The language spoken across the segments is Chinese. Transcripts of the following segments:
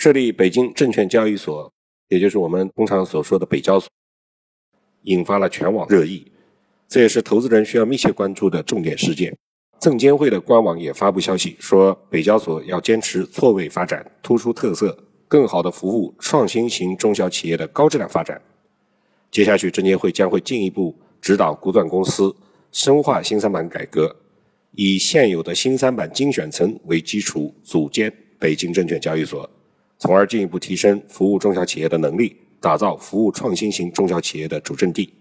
设立北京证券交易所，也就是我们通常所说的北交所，引发了全网热议。这也是投资人需要密切关注的重点事件。证监会的官网也发布消息说，北交所要坚持错位发展，突出特色，更好地服务创新型中小企业的高质量发展。接下去，证监会将会进一步指导股转公司深化新三板改革，以现有的新三板精选层为基础，组建北京证券交易所，从而进一步提升服务中小企业的能力，打造服务创新型中小企业的主阵地。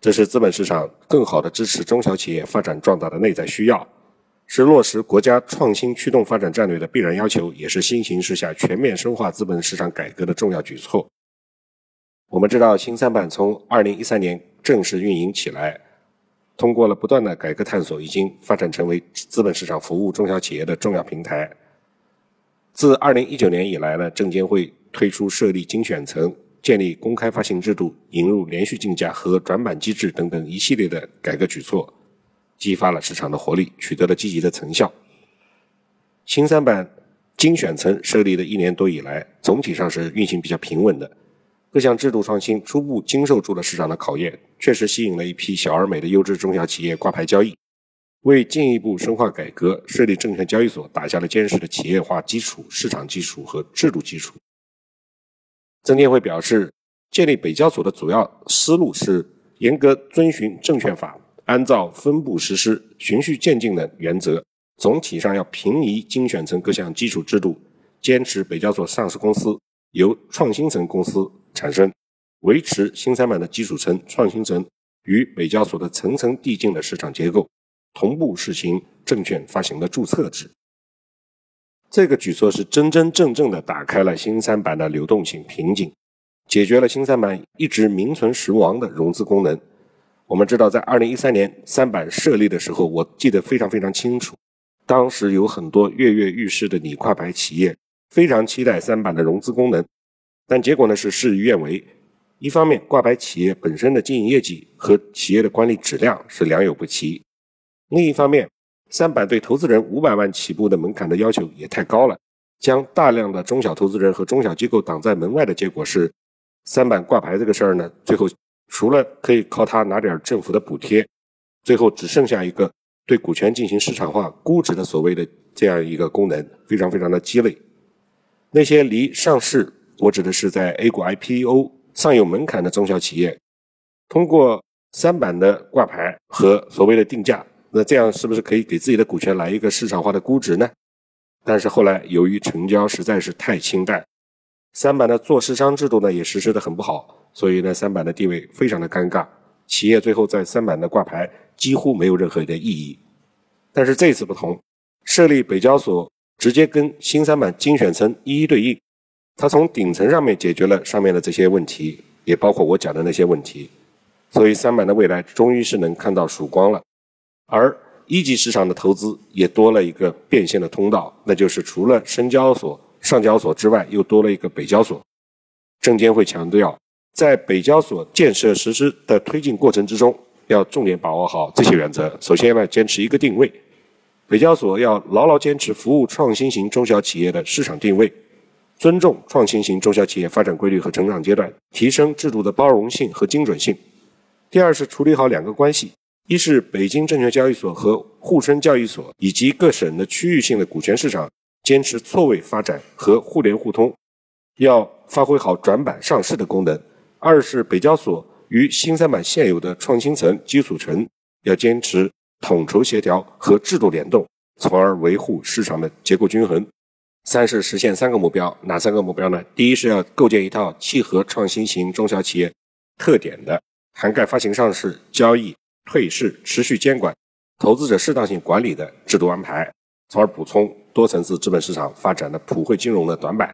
这是资本市场更好地支持中小企业发展壮大的内在需要，是落实国家创新驱动发展战略的必然要求，也是新形势下全面深化资本市场改革的重要举措。我们知道，新三板从2013年正式运营起来，通过了不断的改革探索，已经发展成为资本市场服务中小企业的重要平台。自2019年以来呢，证监会推出设立精选层。建立公开发行制度、引入连续竞价和转板机制等等一系列的改革举措，激发了市场的活力，取得了积极的成效。新三板精选层设立的一年多以来，总体上是运行比较平稳的，各项制度创新初步经受住了市场的考验，确实吸引了一批小而美的优质中小企业挂牌交易，为进一步深化改革、设立证券交易所打下了坚实的企业化基础、市场基础和制度基础。证监会表示，建立北交所的主要思路是严格遵循证券法，按照分步实施、循序渐进的原则，总体上要平移精选层各项基础制度，坚持北交所上市公司由创新层公司产生，维持新三板的基础层、创新层与北交所的层层递进的市场结构，同步实行证券发行的注册制。这个举措是真真正正的打开了新三板的流动性瓶颈，解决了新三板一直名存实亡的融资功能。我们知道，在二零一三年三板设立的时候，我记得非常非常清楚，当时有很多跃跃欲试的拟挂牌企业非常期待三板的融资功能，但结果呢是事与愿违。一方面，挂牌企业本身的经营业绩和企业的管理质量是良莠不齐；另一方面，三板对投资人五百万起步的门槛的要求也太高了，将大量的中小投资人和中小机构挡在门外的结果是，三板挂牌这个事儿呢，最后除了可以靠它拿点政府的补贴，最后只剩下一个对股权进行市场化估值的所谓的这样一个功能，非常非常的鸡肋。那些离上市，我指的是在 A 股 IPO 尚有门槛的中小企业，通过三板的挂牌和所谓的定价。那这样是不是可以给自己的股权来一个市场化的估值呢？但是后来由于成交实在是太清淡，三板的做市商制度呢也实施的很不好，所以呢三板的地位非常的尴尬，企业最后在三板的挂牌几乎没有任何的意义。但是这次不同，设立北交所直接跟新三板精选层一一对应，它从顶层上面解决了上面的这些问题，也包括我讲的那些问题，所以三板的未来终于是能看到曙光了。而一级市场的投资也多了一个变现的通道，那就是除了深交所、上交所之外，又多了一个北交所。证监会强调，在北交所建设实施的推进过程之中，要重点把握好这些原则。首先呢，坚持一个定位，北交所要牢牢坚持服务创新型中小企业的市场定位，尊重创新型中小企业发展规律和成长阶段，提升制度的包容性和精准性。第二是处理好两个关系。一是北京证券交易所和沪深交易所以及各省的区域性的股权市场坚持错位发展和互联互通，要发挥好转板上市的功能；二是北交所与新三板现有的创新层、基础层要坚持统筹协调和制度联动，从而维护市场的结构均衡；三是实现三个目标，哪三个目标呢？第一是要构建一套契合创新型中小企业特点的涵盖发行、上市、交易。退市、持续监管、投资者适当性管理的制度安排，从而补充多层次资本市场发展的普惠金融的短板。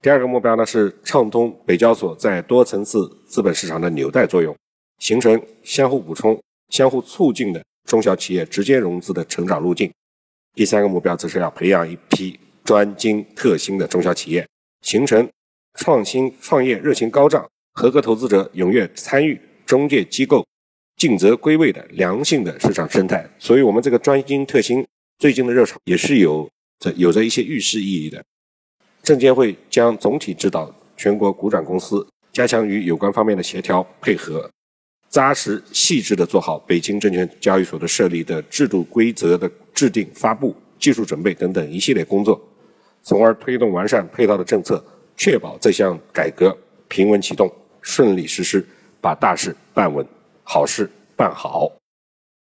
第二个目标呢是畅通北交所在多层次资本市场的纽带作用，形成相互补充、相互促进的中小企业直接融资的成长路径。第三个目标则是要培养一批专精特新的中小企业，形成创新创业热情高涨、合格投资者踊跃参与、中介机构。尽责归位的良性的市场生态，所以我们这个专精特新最近的热潮也是有着有着一些预示意义的。证监会将总体指导全国股转公司，加强与有关方面的协调配合，扎实细致地做好北京证券交易所的设立的制度规则的制定、发布、技术准备等等一系列工作，从而推动完善配套的政策，确保这项改革平稳启动、顺利实施，把大事办稳，好事办好。